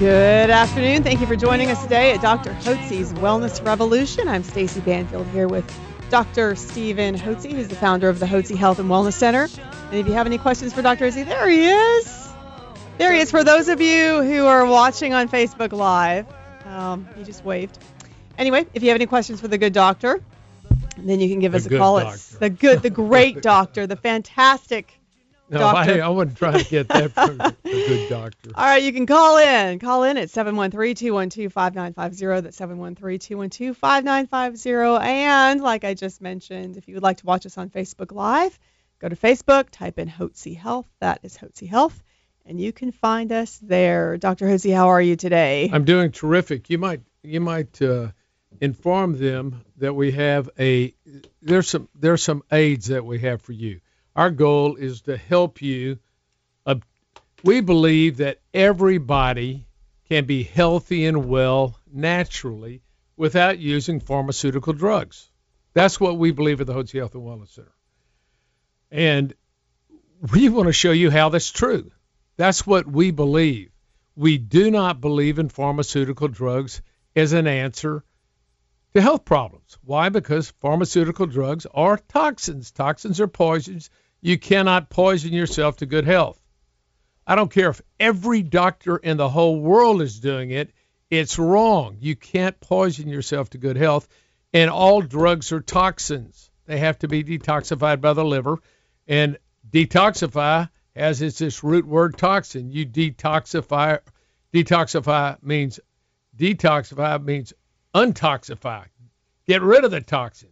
Good afternoon. Thank you for joining us today at Dr. Hotze's Wellness Revolution. I'm Stacy Banfield here with Dr. Stephen Hotze, who's the founder of the Hotze Health and Wellness Center. And if you have any questions for Dr. Hotze, there he is. There he is. For those of you who are watching on Facebook Live, um, he just waved. Anyway, if you have any questions for the good doctor, then you can give The us a call. doctor. It's the good, the great doctor, the fantastic No, doctor. I, I wasn't try to get that from a good doctor. All right, you can call in. Call in at 713-212-5950. That's 713-212-5950. And like I just mentioned, if you would like to watch us on Facebook Live, go to Facebook, type in Hotze Health. That is Hotze Health. And you can find us there. Dr. Hotze, how are you today? I'm doing terrific. You might you might uh, inform them that we have a there's some there's some aids that we have for you. Our goal is to help you. We believe that everybody can be healthy and well naturally without using pharmaceutical drugs. That's what we believe at the Hotze Health and Wellness Center. And we want to show you how that's true. That's what we believe. We do not believe in pharmaceutical drugs as an answer to health problems. Why? Because pharmaceutical drugs are toxins. Toxins are poisons. You cannot poison yourself to good health. I don't care if every doctor in the whole world is doing it, it's wrong. You can't poison yourself to good health. And all drugs are toxins. They have to be detoxified by the liver. And detoxify as its this root word toxin. You detoxify detoxify means detoxify means untoxify. Get rid of the toxin.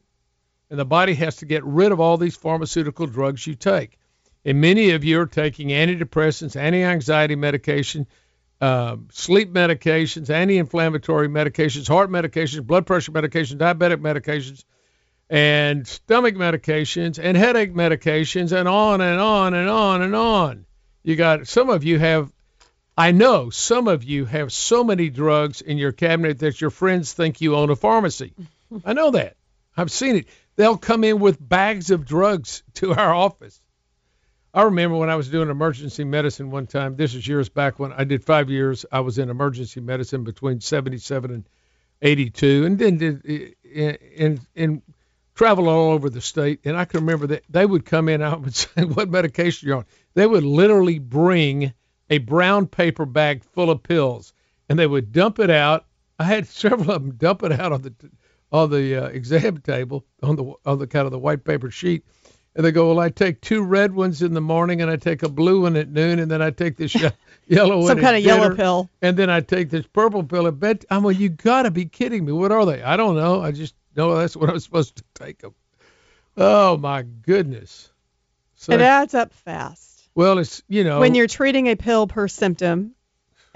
And the body has to get rid of all these pharmaceutical drugs you take. And many of you are taking antidepressants, anti-anxiety medication, um, sleep medications, anti-inflammatory medications, heart medications, blood pressure medications, diabetic medications, and stomach medications, and headache medications, and on and on and on and on. You got some of you have I know some of you have so many drugs in your cabinet that your friends think you own a pharmacy. I know that. I've seen it. They'll come in with bags of drugs to our office. I remember when I was doing emergency medicine one time. This is years back when I did five years. I was in emergency medicine between 77 and 82, and then did eh, eh, and and and travel all over the state. And I can remember that they would come in. I would say, "What medication you're on?" They would literally bring a brown paper bag full of pills, and they would dump it out. I had several of them dump it out on the on the uh, exam table on the on the kind of the white paper sheet. And they go, well, I take two red ones in the morning, and I take a blue one at noon, and then I take this yellow one. Some kind of yellow pill. And then I take this purple pill at bed. I'm like, you gotta be kidding me. What are they? I don't know. I just know that's what I'm supposed to take them. Oh my goodness. So, It adds up fast. well, it's you know when you're treating a pill per symptom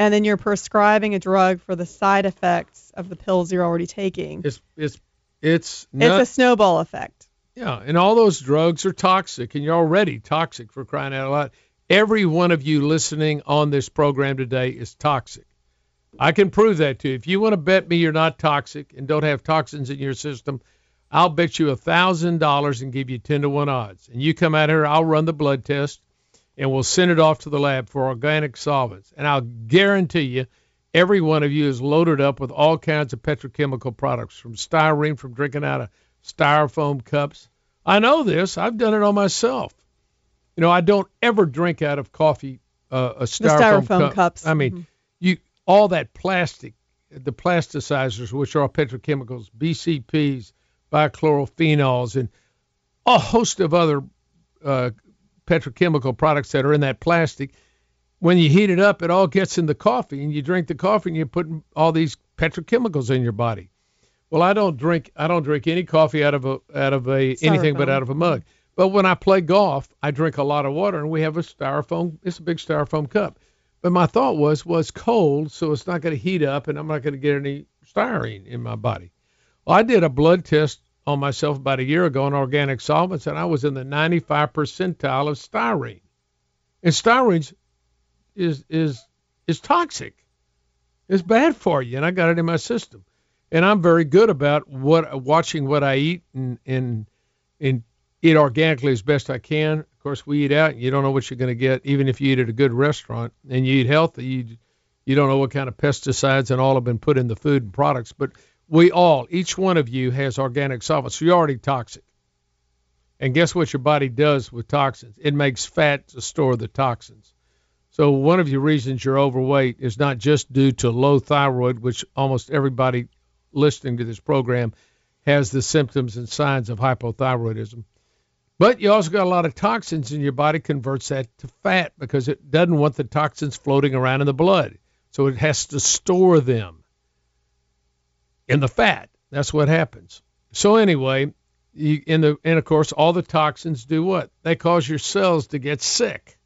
and then you're prescribing a drug for the side effects of the pills you're already taking, it's it's it's it's a snowball effect. Yeah, and all those drugs are toxic, and you're already toxic for crying out loud. Every one of you listening on this program today is toxic. I can prove that to you. If you want to bet me you're not toxic and don't have toxins in your system, I'll bet you a thousand dollars and give you ten to one odds. And you come out here, I'll run the blood test, and we'll send it off to the lab for organic solvents. And I'll guarantee you, every one of you is loaded up with all kinds of petrochemical products, from styrene, from drinking out of styrofoam cups. I know this. I've done it on myself. You know, I don't ever drink out of coffee uh, a styrofoam, styrofoam cup. cups. I mean, Mhm. you all that plastic, the plasticizers, which are petrochemicals, BCPs, bichlorophenols, and a host of other uh, petrochemical products that are in that plastic. When you heat it up, it all gets in the coffee, and you drink the coffee, and you're putting all these petrochemicals in your body. Well, I don't drink. I don't drink any coffee out of a out of a anything but out of a mug. But when I play golf, I drink a lot of water, and we have a styrofoam. It's a big styrofoam cup. but my thought was, well, it's cold, so it's not going to heat up, and I'm not going to get any styrene in my body. Well, I did a blood test on myself about a year ago on organic solvents, and I was in the 95 percentile of styrene. And styrene is is is toxic. It's bad for you, and I got it in my system. And I'm very good about what watching what I eat and and and eat organically as best I can. Of course, we eat out, and you don't know what you're going to get, even if you eat at a good restaurant and you eat healthy. You you don't know what kind of pesticides and all have been put in the food and products. But we all, each one of you, has organic solvents. So you're already toxic. And guess what your body does with toxins? It makes fat to store the toxins. So one of your reasons you're overweight is not just due to low thyroid, which almost everybody listening to this program has the symptoms and signs of hypothyroidism. But you also got a lot of toxins and your body converts that to fat because it doesn't want the toxins floating around in the blood. So it has to store them in the fat. That's what happens. So anyway, you, in the and of course all the toxins do what? They cause your cells to get sick.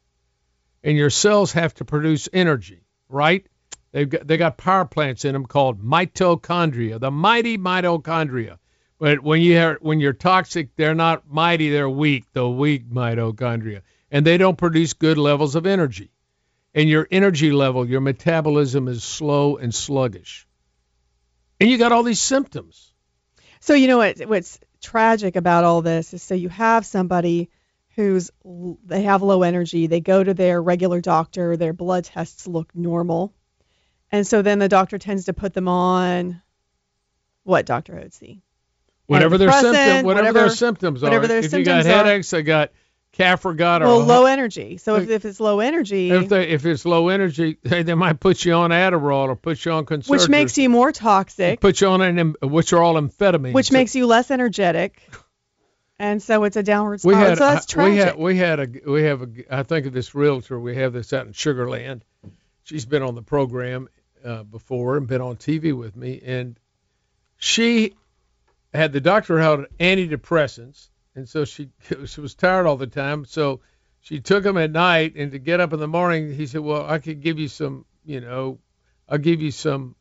And your cells have to produce energy, right? They've got they got power plants in them called mitochondria, the mighty mitochondria. But when you have, when you're toxic, they're not mighty, they're weak, the weak mitochondria, and they don't produce good levels of energy. And your energy level, your metabolism is slow and sluggish. And you got all these symptoms. So you know what what's tragic about all this is so you have somebody who's they have low energy, they go to their regular doctor, their blood tests look normal. And so then the doctor tends to put them on what, Dr. Hotze? Whatever their symptoms, whatever, whatever, their symptoms whatever are. Their if symptoms you got are, headaches, I got gut or well, low energy. So if, if it's low energy, if they, if it's low energy, they, they might put you on Adderall or put you on Concerta, which makes you more toxic. Put you on an, which are all amphetamines, which so, makes you less energetic. And so it's a downward spiral. Had, so that's tragic. We had we had a we have a I think of this realtor we have this out in Sugarland. She's been on the program uh, before and been on TV with me, and she had the doctor held antidepressants, and so she she was tired all the time, so she took them at night, and to get up in the morning, he said, "Well, I could give you some, you know, I'll give you some,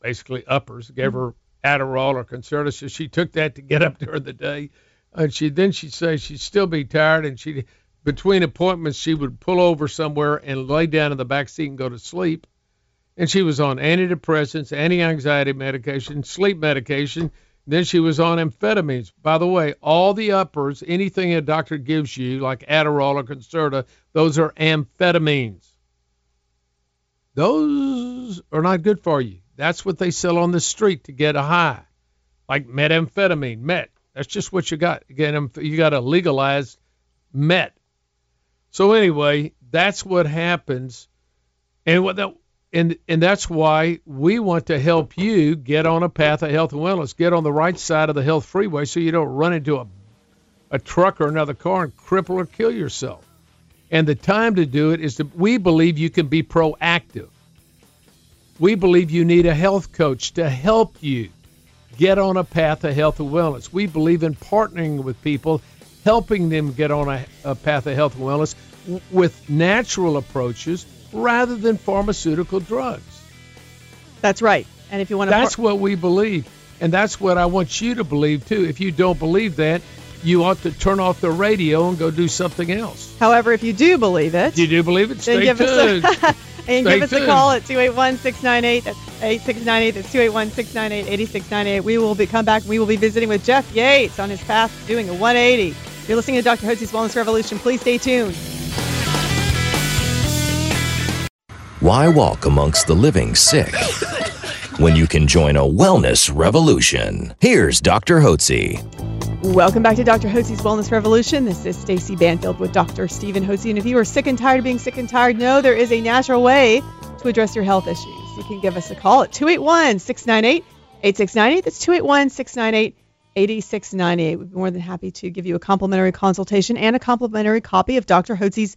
basically uppers." Gave mm-hmm. her Adderall or Concerta, so she took that to get up during the day and she then she'd say she'd still be tired, and she between appointments she would pull over somewhere and lay down in the back seat and go to sleep. And she was on antidepressants, anti-anxiety medication, sleep medication. Then she was on amphetamines. By the way, all the uppers, anything a doctor gives you, like Adderall or Concerta, those are amphetamines. Those are not good for you. That's what they sell on the street to get a high, like methamphetamine, met. That's just what you got. Again, um, you got a legalized met. So anyway, that's what happens, and what that and and that's why we want to help you get on a path of health and wellness. Get on the right side of the health freeway so you don't run into a a truck or another car and cripple or kill yourself. And the time to do it is that we believe you can be proactive. We believe you need a health coach to help you get on a path of health and wellness. We believe in partnering with people, helping them get on a, a path of health and wellness with natural approaches rather than pharmaceutical drugs. That's right. And if you want to That's par- what we believe. And that's what I want you to believe too. If you don't believe that, you ought to turn off the radio and go do something else. However, if you do believe it, you do believe it, stay give tuned. Us a, and Stay give us tuned. a call at 281-698. That's 8698. That's 281-698-8698. We will be come back. We will be visiting with Jeff Yates on his path to doing a 180. You're listening to Dr. Hotze's Wellness Revolution. Please stay tuned. Why walk amongst the living sick when you can join a wellness revolution? Here's Dr. Hotze. Welcome back to Dr. Hotze's Wellness Revolution. This is Stacy Banfield with Dr. Stephen Hotze. And if you are sick and tired of being sick and tired, know there is a natural way to address your health issues. You can give us a call at 281 698 8698. That's 281 698 8698. We'd be more than happy to give you a complimentary consultation and a complimentary copy of Dr. Hotze's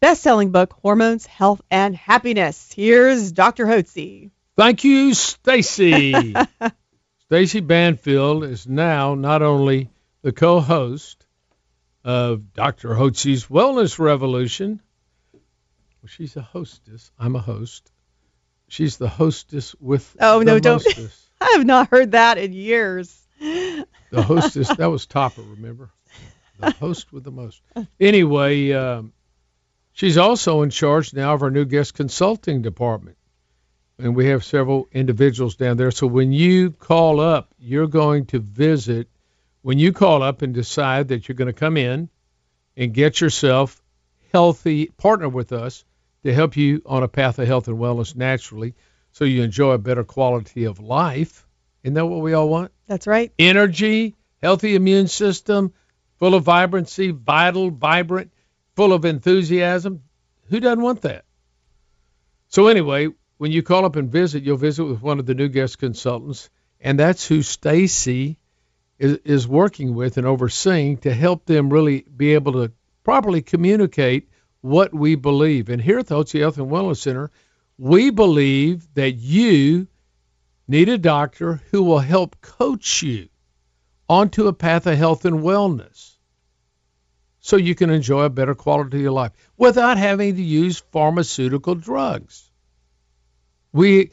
best selling book, Hormones, Health, and Happiness. Here's Dr. Hotze. Thank you, Stacy. Stacy Banfield is now not only the co-host of Dr. Hotze's Wellness Revolution, Well, she's a hostess. I'm a host. She's the hostess with Oh the no, don't. I have not heard that in years. The hostess. that was Topper. Remember, the host with the most. Anyway, um, she's also in charge now of our new guest consulting department, and we have several individuals down there. So when you call up, you're going to visit. When you call up and decide that you're going to come in and get yourself healthy, partner with us to help you on a path of health and wellness naturally, so you enjoy a better quality of life. Isn't that what we all want? That's right. energy, healthy immune system, full of vibrancy, vital, vibrant, full of enthusiasm. Who doesn't want that? So anyway, when you call up and visit, you'll visit with one of the new guest consultants, and that's who Stacy is, is working with and overseeing to help them really be able to properly communicate what we believe. And here at the Hotze Health and Wellness Center, we believe that you need a doctor who will help coach you onto a path of health and wellness so you can enjoy a better quality of life without having to use pharmaceutical drugs. We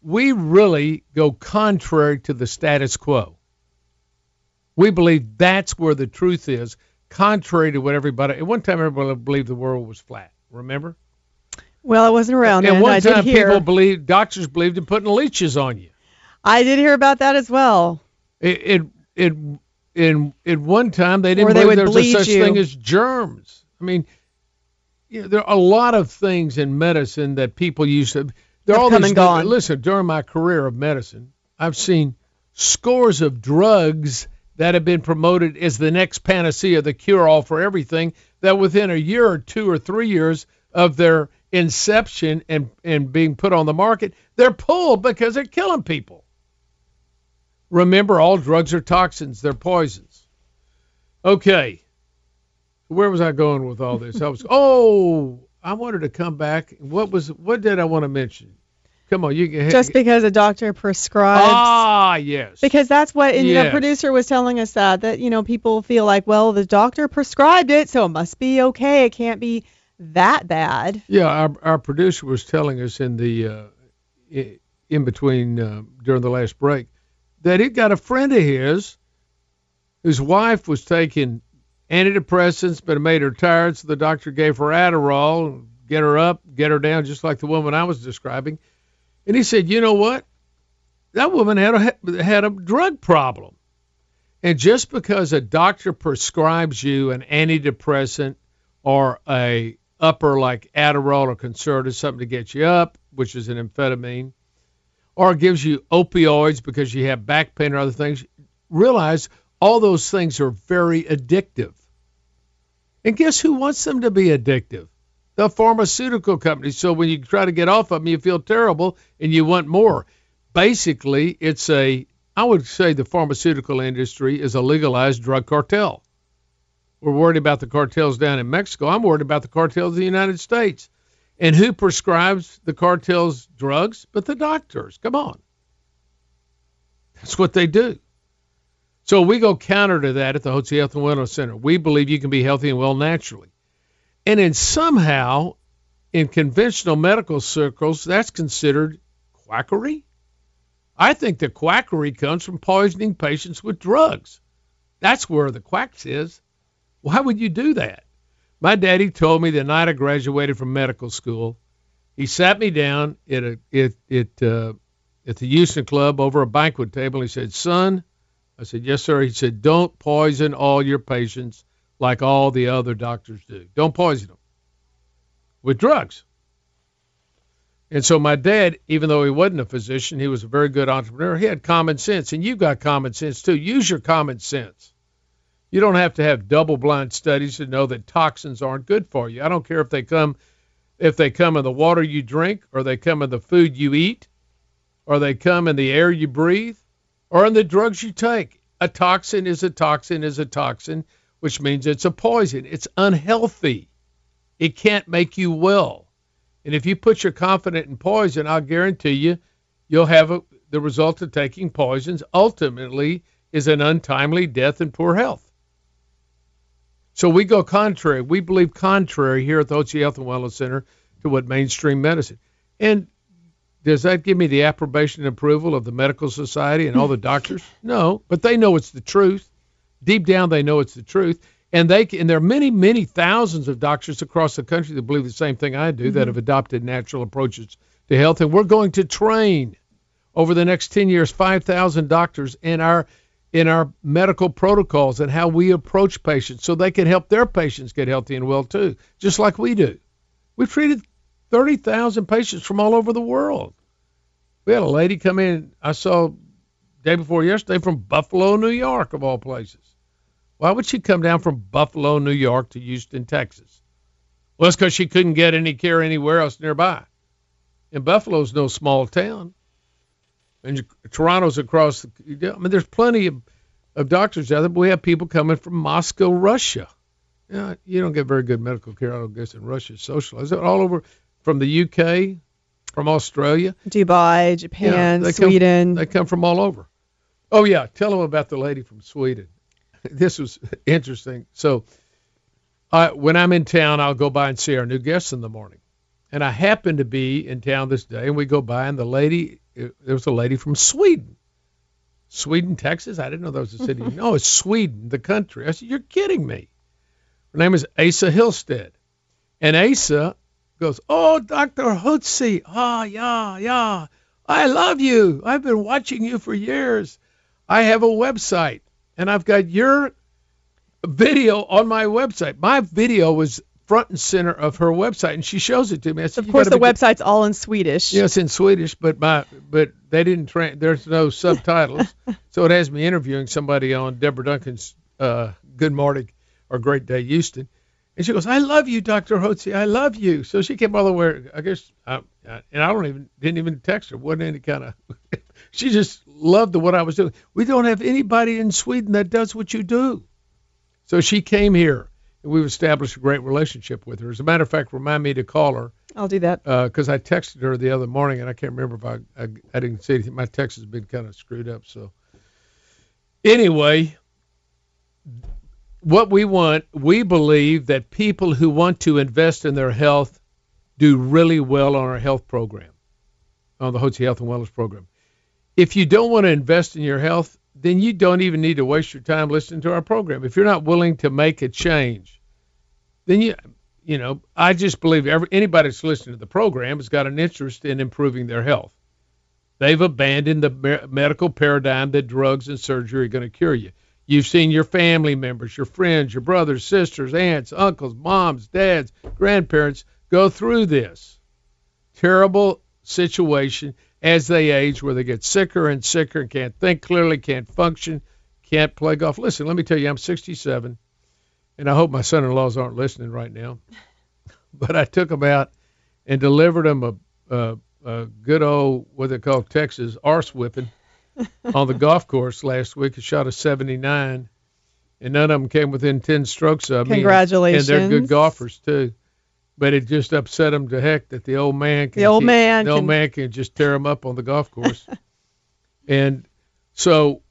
we really go contrary to the status quo. We believe that's where the truth is, contrary to what everybody. At one time, everybody believed the world was flat. Remember? Well, I wasn't around At then. one I did time, hear. people believed doctors believed in putting leeches on you. I did hear about that as well. It it it in at one time they didn't they believe there was such you. thing as germs. I mean, you know, there are a lot of things in medicine that people used to. Have all come these and gone. Listen, during my career of medicine, I've seen scores of drugs that have been promoted as the next panacea, the cure-all for everything. That within a year or two or three years of their inception and and being put on the market, they're pulled because they're killing people. Remember, all drugs are toxins; they're poisons. Okay, where was I going with all this? I was oh, I wanted to come back. What was what did I want to mention? Come on, you can Just because a doctor prescribes. ah yes Because that's what, and Yes. the producer was telling us that that you know people feel like, well, the doctor prescribed it, so it must be okay. It can't be that bad. Yeah, our, our producer was telling us in the uh, in between uh, during the last break that he got a friend of his whose wife was taking antidepressants, but it made her tired, so the doctor gave her Adderall, get her up, get her down, just like the woman I was describing. And he said, you know what? That woman had a had a drug problem, and just because a doctor prescribes you an antidepressant or a upper like Adderall or Concerta, something to get you up, which is an amphetamine, or gives you opioids because you have back pain or other things, realize all those things are very addictive. And guess who wants them to be addictive? The pharmaceutical companies. So when you try to get off of them, you feel terrible and you want more. Basically, it's a, I would say the pharmaceutical industry is a legalized drug cartel. We're worried about the cartels down in Mexico. I'm worried about the cartels in the United States. And who prescribes the cartels drugs but the doctors? Come on. That's what they do. So we go counter to that at the Hotze Health and Wellness Center. We believe you can be healthy and well naturally. And then somehow, in conventional medical circles, that's considered quackery. I think the quackery comes from poisoning patients with drugs. That's where the quacks is. Why would you do that? My daddy told me the night I graduated from medical school. He sat me down at a at at, uh, at the Houston Club over a banquet table. He said, "Son," I said, "Yes, sir." He said, "Don't poison all your patients like all the other doctors do. Don't poison them with drugs." And so my dad, even though he wasn't a physician, he was a very good entrepreneur. He had common sense, and you've got common sense too. Use your common sense. You don't have to have double-blind studies to know that toxins aren't good for you. I don't care if they come if they come in the water you drink, or they come in the food you eat, or they come in the air you breathe, or in the drugs you take. A toxin is a toxin is a toxin, which means it's a poison. It's unhealthy. It can't make you well. And if you put your confidence in poison, I'll guarantee you, you'll have a, the result of taking poisons ultimately is an untimely death and poor health. So we go contrary. We believe contrary here at the Hotze Health and Wellness Center to what mainstream medicine. And does that give me the approbation and approval of the medical society and all the doctors? No, but they know it's the truth. Deep down, they know it's the truth. And they and there are many, many thousands of doctors across the country that believe the same thing I do that mm-hmm. have adopted natural approaches to health. And we're going to train over the next 10 years 5,000 doctors in our in our medical protocols and how we approach patients so they can help their patients get healthy and well too, just like we do. We've treated 30,000 patients from all over the world. We had a lady come in, I saw day before yesterday from Buffalo, New York, of all places. Why would she come down from Buffalo, New York to Houston, Texas? Well, it's because she couldn't get any care anywhere else nearby. And Buffalo's no small town. And Toronto's across the. I mean, there's plenty of, of doctors out there, but we have people coming from Moscow, Russia. You, know, you don't get very good medical care, I don't guess, in Russia. Socialized all over from the UK, from Australia, Dubai, Japan, they Sweden. Come, they come from all over. Oh yeah, tell them about the lady from Sweden. this was interesting. So, I, when I'm in town, I'll go by and see our new guests in the morning. And I happened to be in town this day, and we go by, and the lady, there was a lady from Sweden. Sweden, Texas? I didn't know that was a city. no, it's Sweden, the country. I said, You're kidding me. Her name is Asa Hillstead. And Asa goes, Oh, Dr. Hotze. Ah, yeah, yeah. I love you. I've been watching you for years. I have a website, and I've got your video on my website. My video was front and center of her website, and she shows it to me. I said, of course, the website's all in Swedish. Yes, in Swedish, but my but they didn't train. There's no subtitles, so it has me interviewing somebody on Deborah Duncan's uh, Good Morning or Great Day Houston, and she goes, "I love you, Doctor Hotze. I love you." So she came all the way. I guess, I, I, and I don't even didn't even text her. wasn't any kind of. she just loved the, what I was doing. We don't have anybody in Sweden that does what you do. So she came here, we've established a great relationship with her. As a matter of fact, remind me to call her. I'll do that. Because uh, I texted her the other morning, and I can't remember if I, I, I didn't say anything. My text has been kind of screwed up. So anyway, what we want, we believe that people who want to invest in their health do really well on our health program, on the Hotze Health and Wellness program. If you don't want to invest in your health, then you don't even need to waste your time listening to our program. If you're not willing to make a change, then you you know, I just believe every, anybody that's listening to the program has got an interest in improving their health. They've abandoned the me- medical paradigm that drugs and surgery are going to cure you. You've seen your family members, your friends, your brothers, sisters, aunts, uncles, moms, dads, grandparents go through this terrible situation as they age where they get sicker and sicker and can't think clearly, can't function, can't play golf. Listen, let me tell you, I'm 67, and I hope my son in laws aren't listening right now. But I took them out and delivered them a, a, a good old, what they call Texas, arse whipping on the golf course last week. I shot a 79, and none of them came within 10 strokes of me. Congratulations. And they're good golfers, too but it just upset him to heck that the old man can the old keep, man the can... old man can just tear him up on the golf course. and so,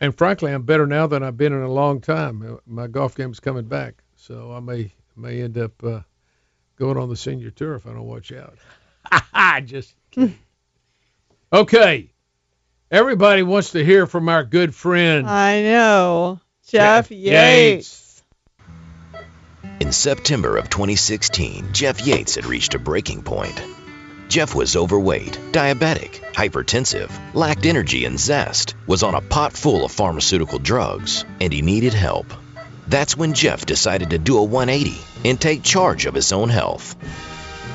and frankly, I'm better now than I've been in a long time. My golf game is coming back, so I may may end up uh, going on the senior tour if I don't watch out. I just okay. Everybody wants to hear from our good friend. I know, Jeff, Jeff Yates. Yates. In September of 2016, Jeff Yates had reached a breaking point. Jeff was overweight, diabetic, hypertensive, lacked energy and zest, was on a pot full of pharmaceutical drugs, and he needed help. That's when Jeff decided to do a 180 and take charge of his own health.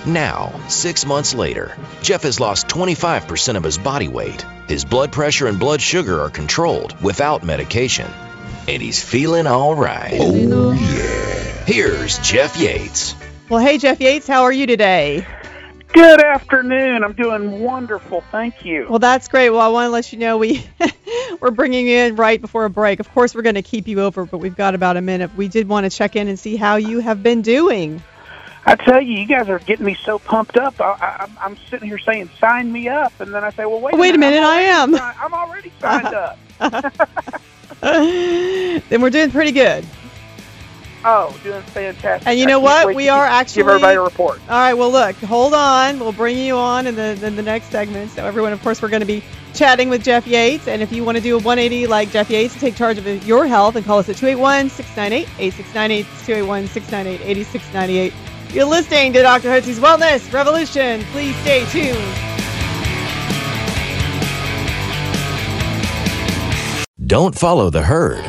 Now, six months later, Jeff has lost 25% of his body weight. His blood pressure and blood sugar are controlled without medication. And he's feeling all right. Oh, yeah. Here's Jeff Yates. Well, hey, Jeff Yates, how are you today? Good afternoon. I'm doing wonderful. Thank you. Well, that's great. Well, I want to let you know we we're bringing you in right before a break. Of course, we're going to keep you over, but we've got about a minute. We did want to check in and see how you have been doing. I tell you, you guys are getting me so pumped up. I, am sitting here saying, "Sign me up," and then I say, "Well, wait, wait a minute, I am. I'm already signed up." then we're doing pretty good. Oh, doing fantastic. And you know what? We to are give- actually give everybody a report. All right. Well, look, hold on. We'll bring you on in the in the next segment. So everyone, of course, we're going to be chatting with Jeff Yates. And if you want to do a 180 like Jeff Yates and take charge of your health, and call us at 281-698-8698. 281-698-8698. You're listening to Dr. Hotze's Wellness Revolution. Please stay tuned. Don't follow the herd.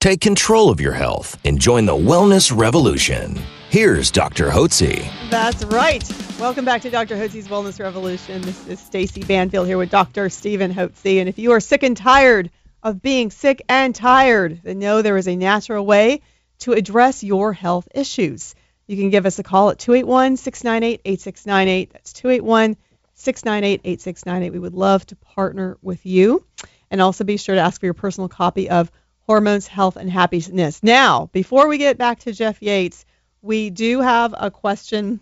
Take control of your health and join the wellness revolution. Here's Dr. Hotze. That's right. Welcome back to Dr. Hotze's Wellness Revolution. This is Stacy Banfield here with Dr. Stephen Hotze. And if you are sick and tired of being sick and tired, then know there is a natural way to address your health issues. You can give us a call at 281 698 8698. That's 281 698 8698. We would love to partner with you. And also be sure to ask for your personal copy of Hormones, Health, and Happiness. Now, before we get back to Jeff Yates, we do have a question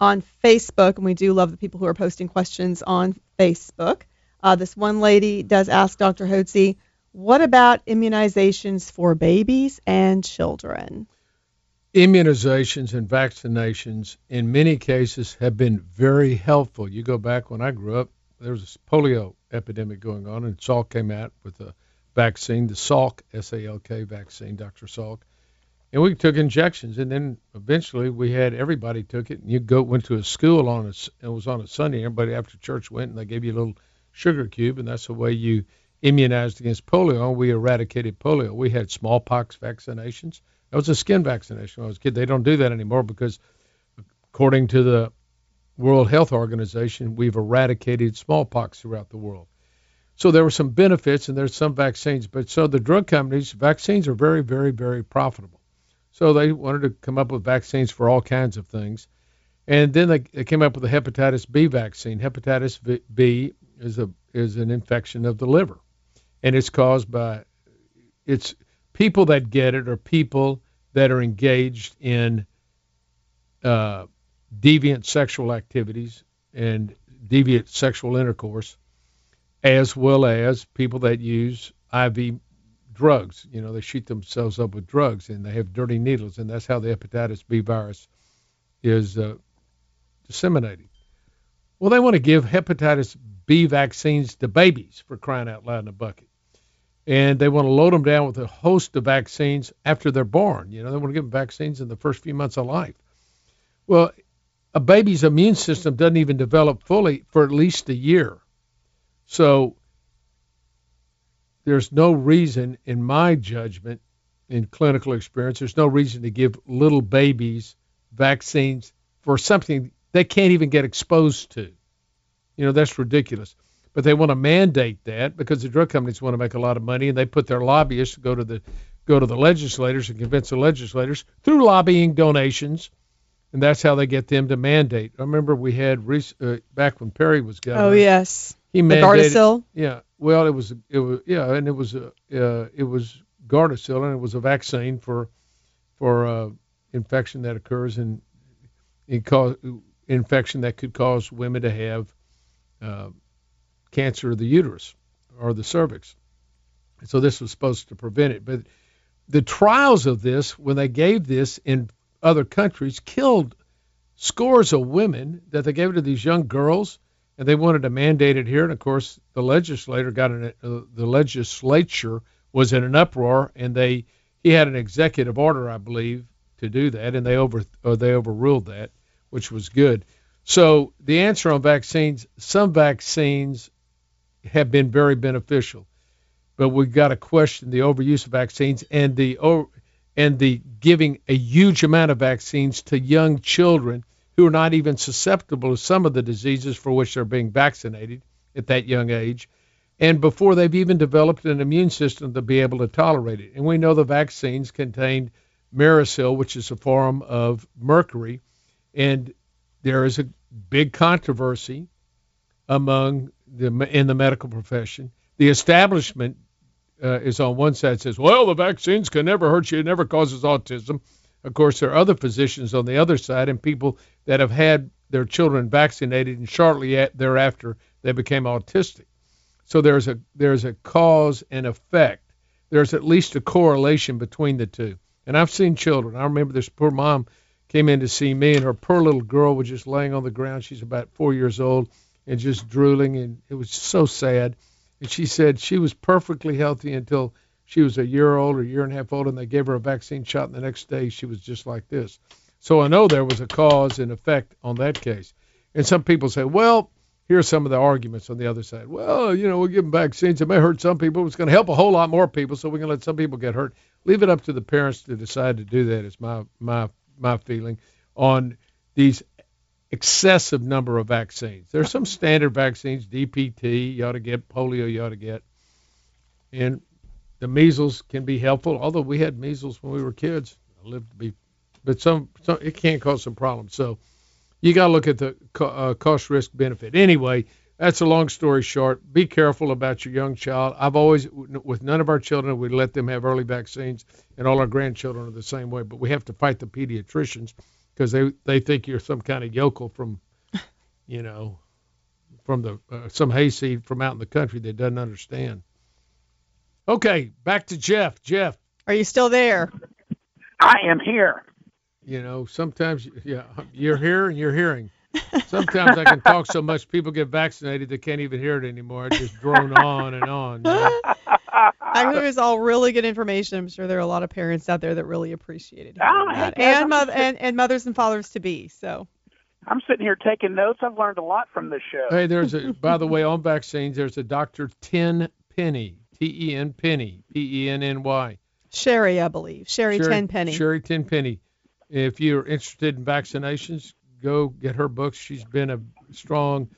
on Facebook, and we do love the people who are posting questions on Facebook. Uh, this one lady does ask Dr. Hotze, what about immunizations for babies and children? Immunizations and vaccinations, in many cases, have been very helpful. You go back when I grew up, there was a polio epidemic going on, and Salk came out with a vaccine, the Salk, S-A-L-K vaccine, Dr. Salk, and we took injections, and then eventually we had everybody took it. And you go went to a school on a, s- it was on a Sunday. Everybody after church went, and they gave you a little sugar cube, and that's the way you immunized against polio. We eradicated polio. We had smallpox vaccinations. That was a skin vaccination when I was a kid. They don't do that anymore because, according to the World Health Organization, we've eradicated smallpox throughout the world. So there were some benefits, and there's some vaccines. But so the drug companies, vaccines are very, very, very profitable. So they wanted to come up with vaccines for all kinds of things. And then they, they came up with the hepatitis B vaccine. Hepatitis B is a is an infection of the liver, and it's caused by it's people that get it are people that are engaged in uh, deviant sexual activities and deviant sexual intercourse, as well as people that use IV drugs. You know, they shoot themselves up with drugs and they have dirty needles, and that's how the hepatitis B virus is uh, disseminated. Well, they want to give hepatitis B vaccines to babies for crying out loud in a bucket. And they want to load them down with a host of vaccines after they're born. You know, they want to give them vaccines in the first few months of life. Well, a baby's immune system doesn't even develop fully for at least a year. So there's no reason, in my judgment, in clinical experience, there's no reason to give little babies vaccines for something they can't even get exposed to. You know, that's ridiculous. But they want to mandate that because the drug companies want to make a lot of money and they put their lobbyists to go to the go to the legislators and convince the legislators through lobbying donations. And that's how they get them to mandate. I remember we had uh, back when Perry was governor. Oh, yes. He The mandated. Gardasil? Yeah. Well, it was it was yeah, and it was a uh, it was Gardasil, and it was a vaccine for for uh, infection that occurs in in cause infection that could cause women to have uh, cancer of the uterus or the cervix. So this was supposed to prevent it, but the trials of this, when they gave this in other countries, killed scores of women that they gave it to these young girls, and they wanted to mandate it here. And of course, the legislator got an, uh, the legislature was in an uproar, and they he had an executive order, I believe, to do that, and they over or they overruled that, which was good. So the answer on vaccines, some vaccines have been very beneficial, but we've got to question the overuse of vaccines and the o- and the giving a huge amount of vaccines to young children who are not even susceptible to some of the diseases for which they're being vaccinated at that young age, and before they've even developed an immune system to be able to tolerate it. And we know the vaccines contained thimerosal, which is a form of mercury, and there is a big controversy among the in the medical profession. The establishment uh, is on one side says, well, the vaccines can never hurt you, it never causes autism. Of course, there are other physicians on the other side and people that have had their children vaccinated and shortly at, thereafter they became autistic. So there's a there's a cause and effect. There's at least a correlation between the two. And I've seen children. I remember this poor mom came in to see me, and her poor little girl was just laying on the ground. She's about four years old and just drooling, and it was so sad. And she said she was perfectly healthy until she was a year old or a year and a half old, and they gave her a vaccine shot, and the next day she was just like this. So I know there was a cause and effect on that case. And some people say, well, here's some of the arguments on the other side. Well, you know, we'll give them vaccines. It may hurt some people. It's going to help a whole lot more people, so we're going to let some people get hurt. Leave it up to the parents to decide to do that. Is my my my feeling on these excessive number of vaccines. There's some standard vaccines, DPT, you ought to get, polio, you ought to get, and the measles can be helpful. Although we had measles when we were kids, I lived to be, but some, some it can cause some problems. So you got to look at the uh, cost risk benefit. Anyway, that's a long story short. Be careful about your young child. I've always, with none of our children, we let them have early vaccines, and all our grandchildren are the same way. But we have to fight the pediatricians because they they think you're some kind of yokel from, you know, from the uh, some hayseed from out in the country that doesn't understand. Okay, back to Jeff. Jeff, are you still there? I am here. You know, sometimes yeah, you're here and you're hearing. Sometimes I can talk so much people get vaccinated they can't even hear it anymore. I just drone on and on. You know? I think it was all really good information. I'm sure there are a lot of parents out there that really appreciated Oh, that, and, I'm uh, mo- and and mothers and fathers to be. So I'm sitting here taking notes. I've learned a lot from this show. Hey, there's a by the way on vaccines. There's a Dr. Ten Penny, T E N Penny, P E N N Y. Sherry, I believe Sherry, Tenpenny. Sherry Tenpenny. If you're interested in vaccinations, go get her books. She's been a strong,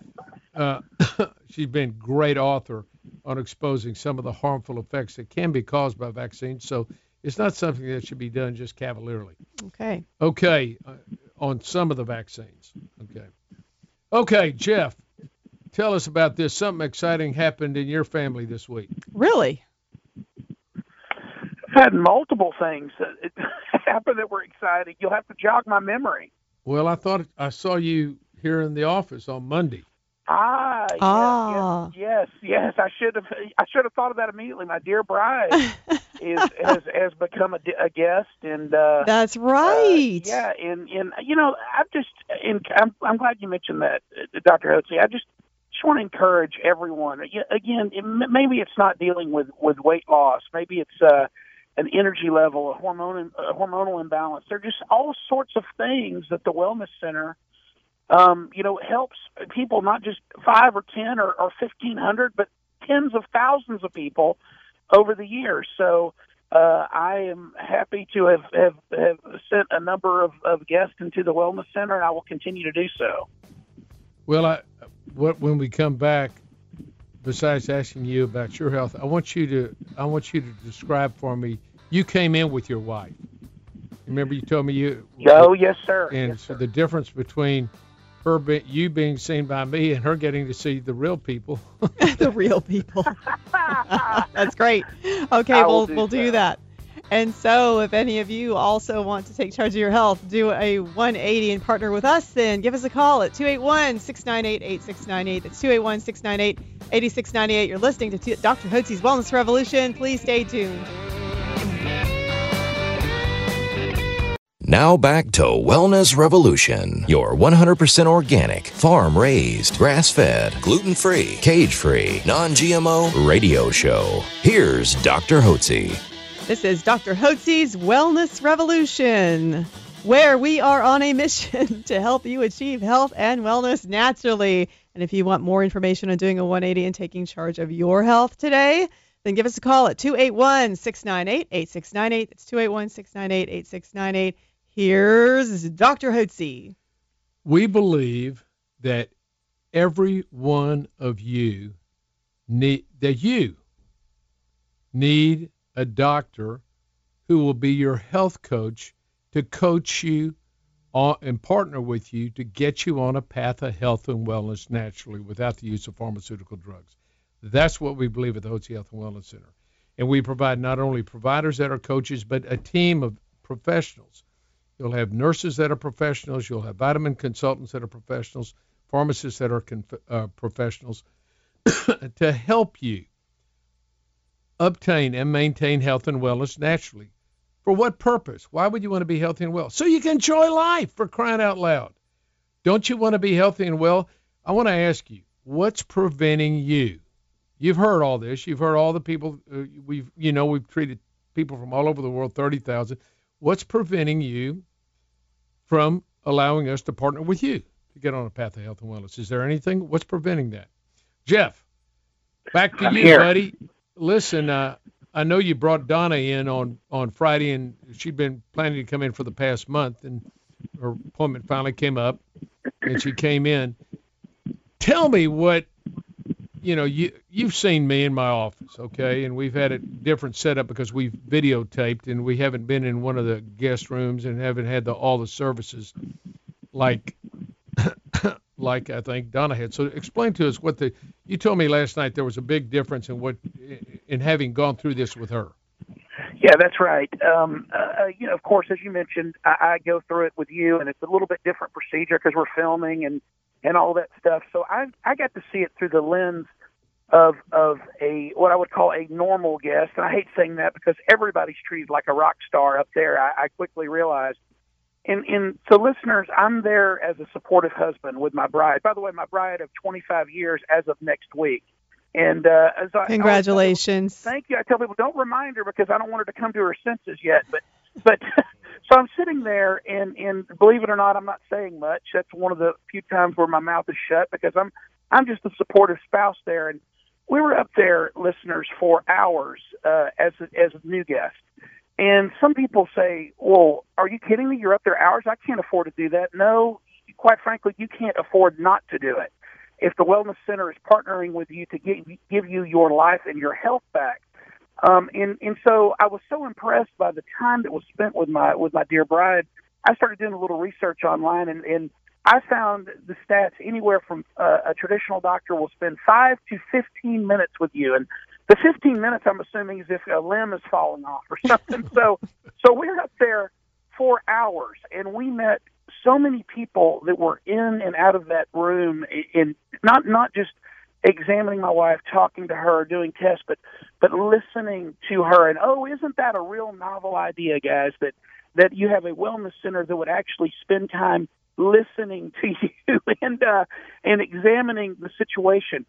uh, she's been great author on exposing some of the harmful effects that can be caused by vaccines. So it's not something that should be done just cavalierly. Okay. Okay, uh, on some of the vaccines. Okay. Okay, Jeff, tell us about this. Something exciting happened in your family this week. Really? I've had multiple things that happen that were exciting. You'll have to jog my memory. Well, I thought I saw you here in the office on Monday. Ah, yes, Ah. yes, yes, yes. I should have. I should have thought of that immediately. My dear bride is has has become a, a guest, and uh, That's uh, right. yeah, and and you know, I'm just, and I'm I'm glad you mentioned that, uh, Dr. Hotze. I just just want to encourage everyone. Again, maybe it's not dealing with with weight loss. Maybe it's uh, an energy level, a hormone a hormonal imbalance. There are just all sorts of things that the wellness center, um, you know, helps people not just five or ten or, or fifteen hundred, but tens of thousands of people over the years. So uh, I am happy to have, have, have sent a number of, of guests into the wellness center, and I will continue to do so. Well, I, what when we come back, besides asking you about your health, I want you to I want you to describe for me. You came in with your wife. Remember, you told me you. Oh, yes, sir. And Yes, so sir. the difference between her be, you being seen by me and her getting to see the real people. the real people. That's great. Okay, I we'll do we'll do that. And so, if any of you also want to take charge of your health, do a 180 and partner with us, then give us a call at 281 698 8698. That's 281 698 8698. You're listening to Dr. Hotze's Wellness Revolution. Please stay tuned. Now back to Wellness Revolution, your 100% organic, farm raised, grass fed, gluten free, cage free, non GMO radio show. Here's Dr. Hotze. This is Dr. Hotze's Wellness Revolution, where we are on a mission to help you achieve health and wellness naturally. And if you want more information on doing a 180 and taking charge of your health today, then give us a call at 281 698 8698. That's 281 698 8698. Here's Dr. Hotze. we believe that every one of you need that you need a doctor who will be your health coach to coach you on, and partner with you to get you on a path of health and wellness naturally without the use of pharmaceutical drugs. That's what we believe at the Hotze Health and Wellness Center. And we provide not only providers that are coaches, but a team of professionals. You'll have nurses that are professionals. You'll have vitamin consultants that are professionals, pharmacists that are conf- uh, professionals to help you obtain and maintain health and wellness naturally. For what purpose? Why would you want to be healthy and well? So you can enjoy life for crying out loud. Don't you want to be healthy and well? I want to ask you, what's preventing you? You've heard all this. You've heard all the people uh, we've, you know, we've treated people from all over the world, 30,000. What's preventing you from allowing us to partner with you to get on a path of health and wellness? Is there anything? What's preventing that? Jeff, back to I'm you, here. buddy. Listen, uh, I know you brought Donna in on on Friday, and she'd been planning to come in for the past month, and her appointment finally came up, and she came in. Tell me what you know. You you've seen me in my office, okay, and we've had a different setup because we've videotaped, and we haven't been in one of the guest rooms and haven't had the all the services like like I think Donna had. So explain to us what the you told me last night there was a big difference in what in having gone through this with her. Yeah, that's right. Um, uh, you know, of course, as you mentioned, I, I go through it with you, and it's a little bit different procedure because we're filming and and all that stuff. So I I got to see it through the lens of of a what I would call a normal guest, and I hate saying that because everybody's treated like a rock star up there. I, I quickly realized. And, and so, listeners, I'm there as a supportive husband with my bride. By the way, my bride of 25 years as of next week. And uh, as I Congratulations. Thank you. I tell people don't remind her because I don't want her to come to her senses yet. But but so I'm sitting there and and believe it or not, I'm not saying much. That's one of the few times where my mouth is shut because I'm I'm just a supportive spouse there. And we were up there, listeners, for hours uh, as a, as a new guest. And some people say, "Well, are you kidding me? You're up there hours? I can't afford to do that." No, quite frankly, you can't afford not to do it if the wellness center is partnering with you to give, give you your life and your health back. Um, and and so I was so impressed by the time that was spent with my with my dear bride. I started doing a little research online, and, and I found the stats anywhere from uh, a traditional doctor will spend five to fifteen minutes with you, and the fifteen minutes I'm assuming is if a limb is falling off or something. so so we're up there for hours, and we met so many people that were in and out of that room in not not just examining my wife, talking to her, doing tests, but but listening to her. And oh, isn't that a real novel idea, guys? That that you have a wellness center that would actually spend time listening to you and uh, and examining the situation.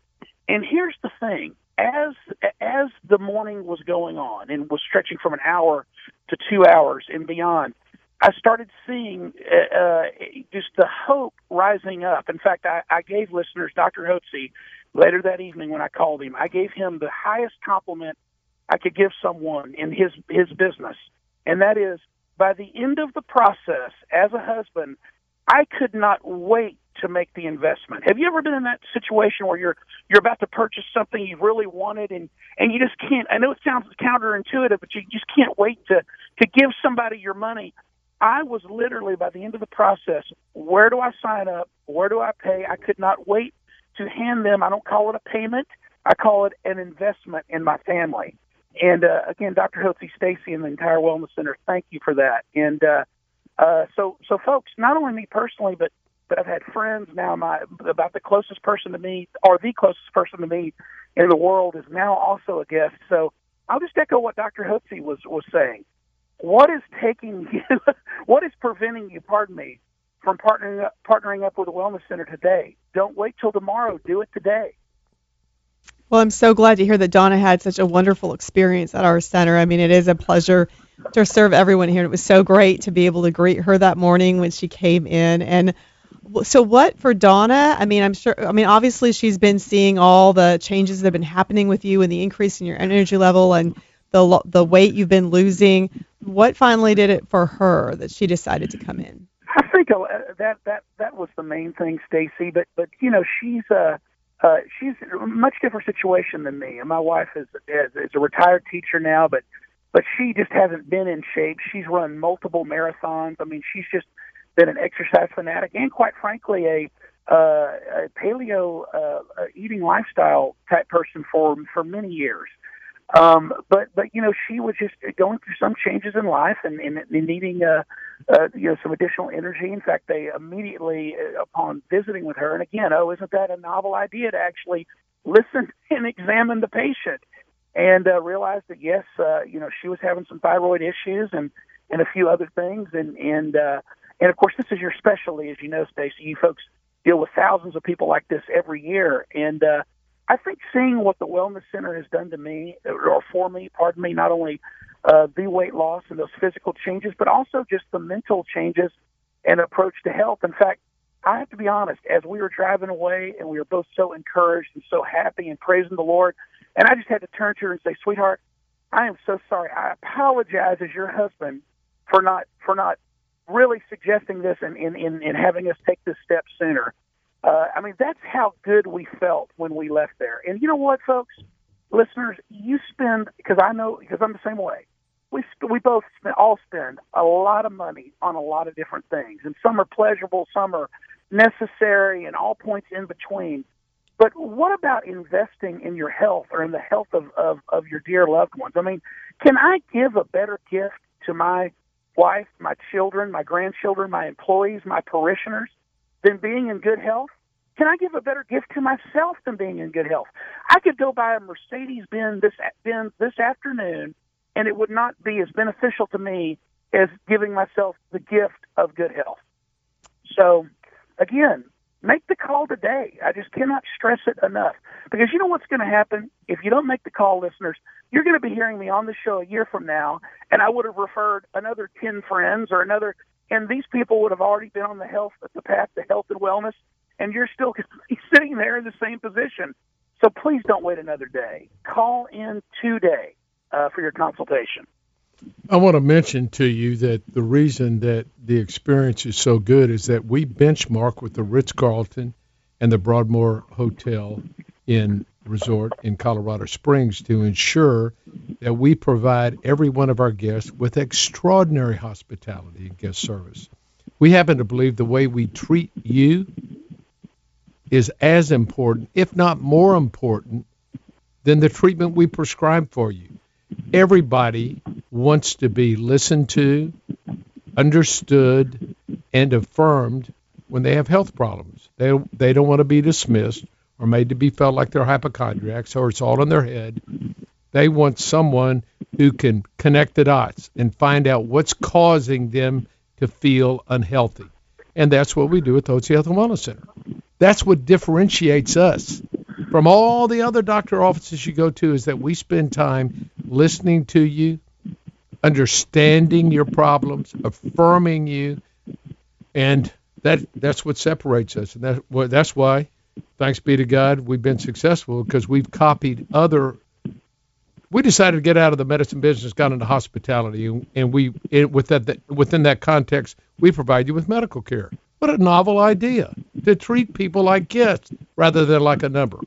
And here's the thing: as as the morning was going on and was stretching from an hour to two hours and beyond, I started seeing uh, uh, just the hope rising up. In fact, I, I gave listeners Dr. Hotze later that evening when I called him. I gave him the highest compliment I could give someone in his his business, and that is by the end of the process, as a husband, I could not wait to make the investment. Have you ever been in that situation where you're you're about to purchase something you really wanted and and you just can't I know it sounds counterintuitive but you just can't wait to to give somebody your money. I was literally by the end of the process, where do I sign up? Where do I pay? I could not wait to hand them I don't call it a payment. I call it an investment in my family. And uh, again, Dr. Hotze Stacy and the entire Wellness Center, thank you for that. And uh, uh, so, so folks, not only me personally, but but I've had friends now. My about the closest person to me, or the closest person to me in the world, is now also a guest. So I'll just echo what Dr. Hotze was was saying. What is taking you? what is preventing you? Pardon me, from partnering up, partnering up with a wellness center today. Don't wait till tomorrow. Do it today. Well, I'm so glad to hear that Donna had such a wonderful experience at our center. I mean, it is a pleasure to serve everyone here. It was so great to be able to greet her that morning when she came in. And so, what for Donna? I mean, I'm sure. I mean, obviously, she's been seeing all the changes that have been happening with you and the increase in your energy level and the the weight you've been losing. What finally did it for her that she decided to come in? I think uh, that that that was the main thing, Stacy. But but you know, she's a uh, she's a much different situation than me. And my wife is, is is a retired teacher now, but but she just hasn't been in shape. She's run multiple marathons. I mean, she's just been an exercise fanatic, and quite frankly, a, uh, a paleo uh, eating lifestyle type person for for many years. Um, but but you know she was just going through some changes in life and, and, and needing uh, uh, you know some additional energy. In fact, they immediately uh, upon visiting with her, and again, oh, isn't that a novel idea to actually listen and examine the patient? and uh, realized that yes, uh, you know, she was having some thyroid issues, and and a few other things. And and uh, and of course, this is your specialty, as you know, Stacy. You folks deal with thousands of people like this every year, and uh, I think seeing what the Wellness Center has done to me or for me, pardon me, not only uh, the weight loss and those physical changes, but also just the mental changes and approach to health. In fact, I have to be honest, as we were driving away and we were both so encouraged and so happy and praising the Lord, and I just had to turn to her and say, "Sweetheart, I am so sorry. I apologize as your husband for not for not really suggesting this and in, in, in having us take this step sooner. Uh, I mean, that's how good we felt when we left there. And you know what, folks, listeners, you spend because I know because I'm the same way. We we both spend, all spend a lot of money on a lot of different things, and some are pleasurable, some are necessary, and all points in between. But what about investing in your health or in the health of, of, of your dear loved ones? I mean, can I give a better gift to my wife, my children, my grandchildren, my employees, my parishioners than being in good health? Can I give a better gift to myself than being in good health? I could go buy a Mercedes Benz this Benz this afternoon, and it would not be as beneficial to me as giving myself the gift of good health. So, again, make the call today. I just cannot stress it enough because you know what's going to happen if you don't make the call, listeners. You're going to be hearing me on the show a year from now, and I would have referred another ten friends or another, and these people would have already been on the health, the path to health and wellness, and you're still sitting there in the same position. So please don't wait another day. Call in today uh, for your consultation. I want to mention to you that the reason that the experience is so good is that we benchmark with the Ritz Carlton and the Broadmoor Hotel in resort in Colorado Springs to ensure that we provide every one of our guests with extraordinary hospitality and guest service. We happen to believe the way we treat you is as important, if not more important, than the treatment we prescribe for you. Everybody wants to be listened to, understood, and affirmed when they have health problems. They they don't want to be dismissed or made to be felt like they're hypochondriacs or it's all in their head. They want someone who can connect the dots and find out what's causing them to feel unhealthy. And that's what we do at the Hotze Health and Wellness Center. That's what differentiates us from all the other doctor offices you go to is that we spend time listening to you, understanding your problems, affirming you, and that that's what separates us. And that that's why, thanks be to God, we've been successful because we've copied other. We decided to get out of the medicine business, got into hospitality, and, we it, with that, within that context, we provide you with medical care. What a novel idea to treat people like guests rather than like a number.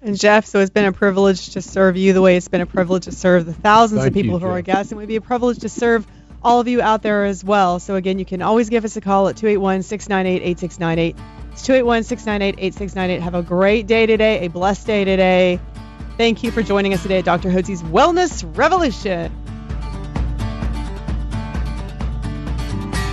And Jeff, so it's been a privilege to serve you the way it's been a privilege to serve the thousands Thank of people you, who are Jeff. guests, and it would be a privilege to serve all of you out there as well. So again, you can always give us a call at 281-698-8698. It's 281-698-8698. Have a great day today, a blessed day today. Thank you for joining us today at Dr. Hotze's Wellness Revolution.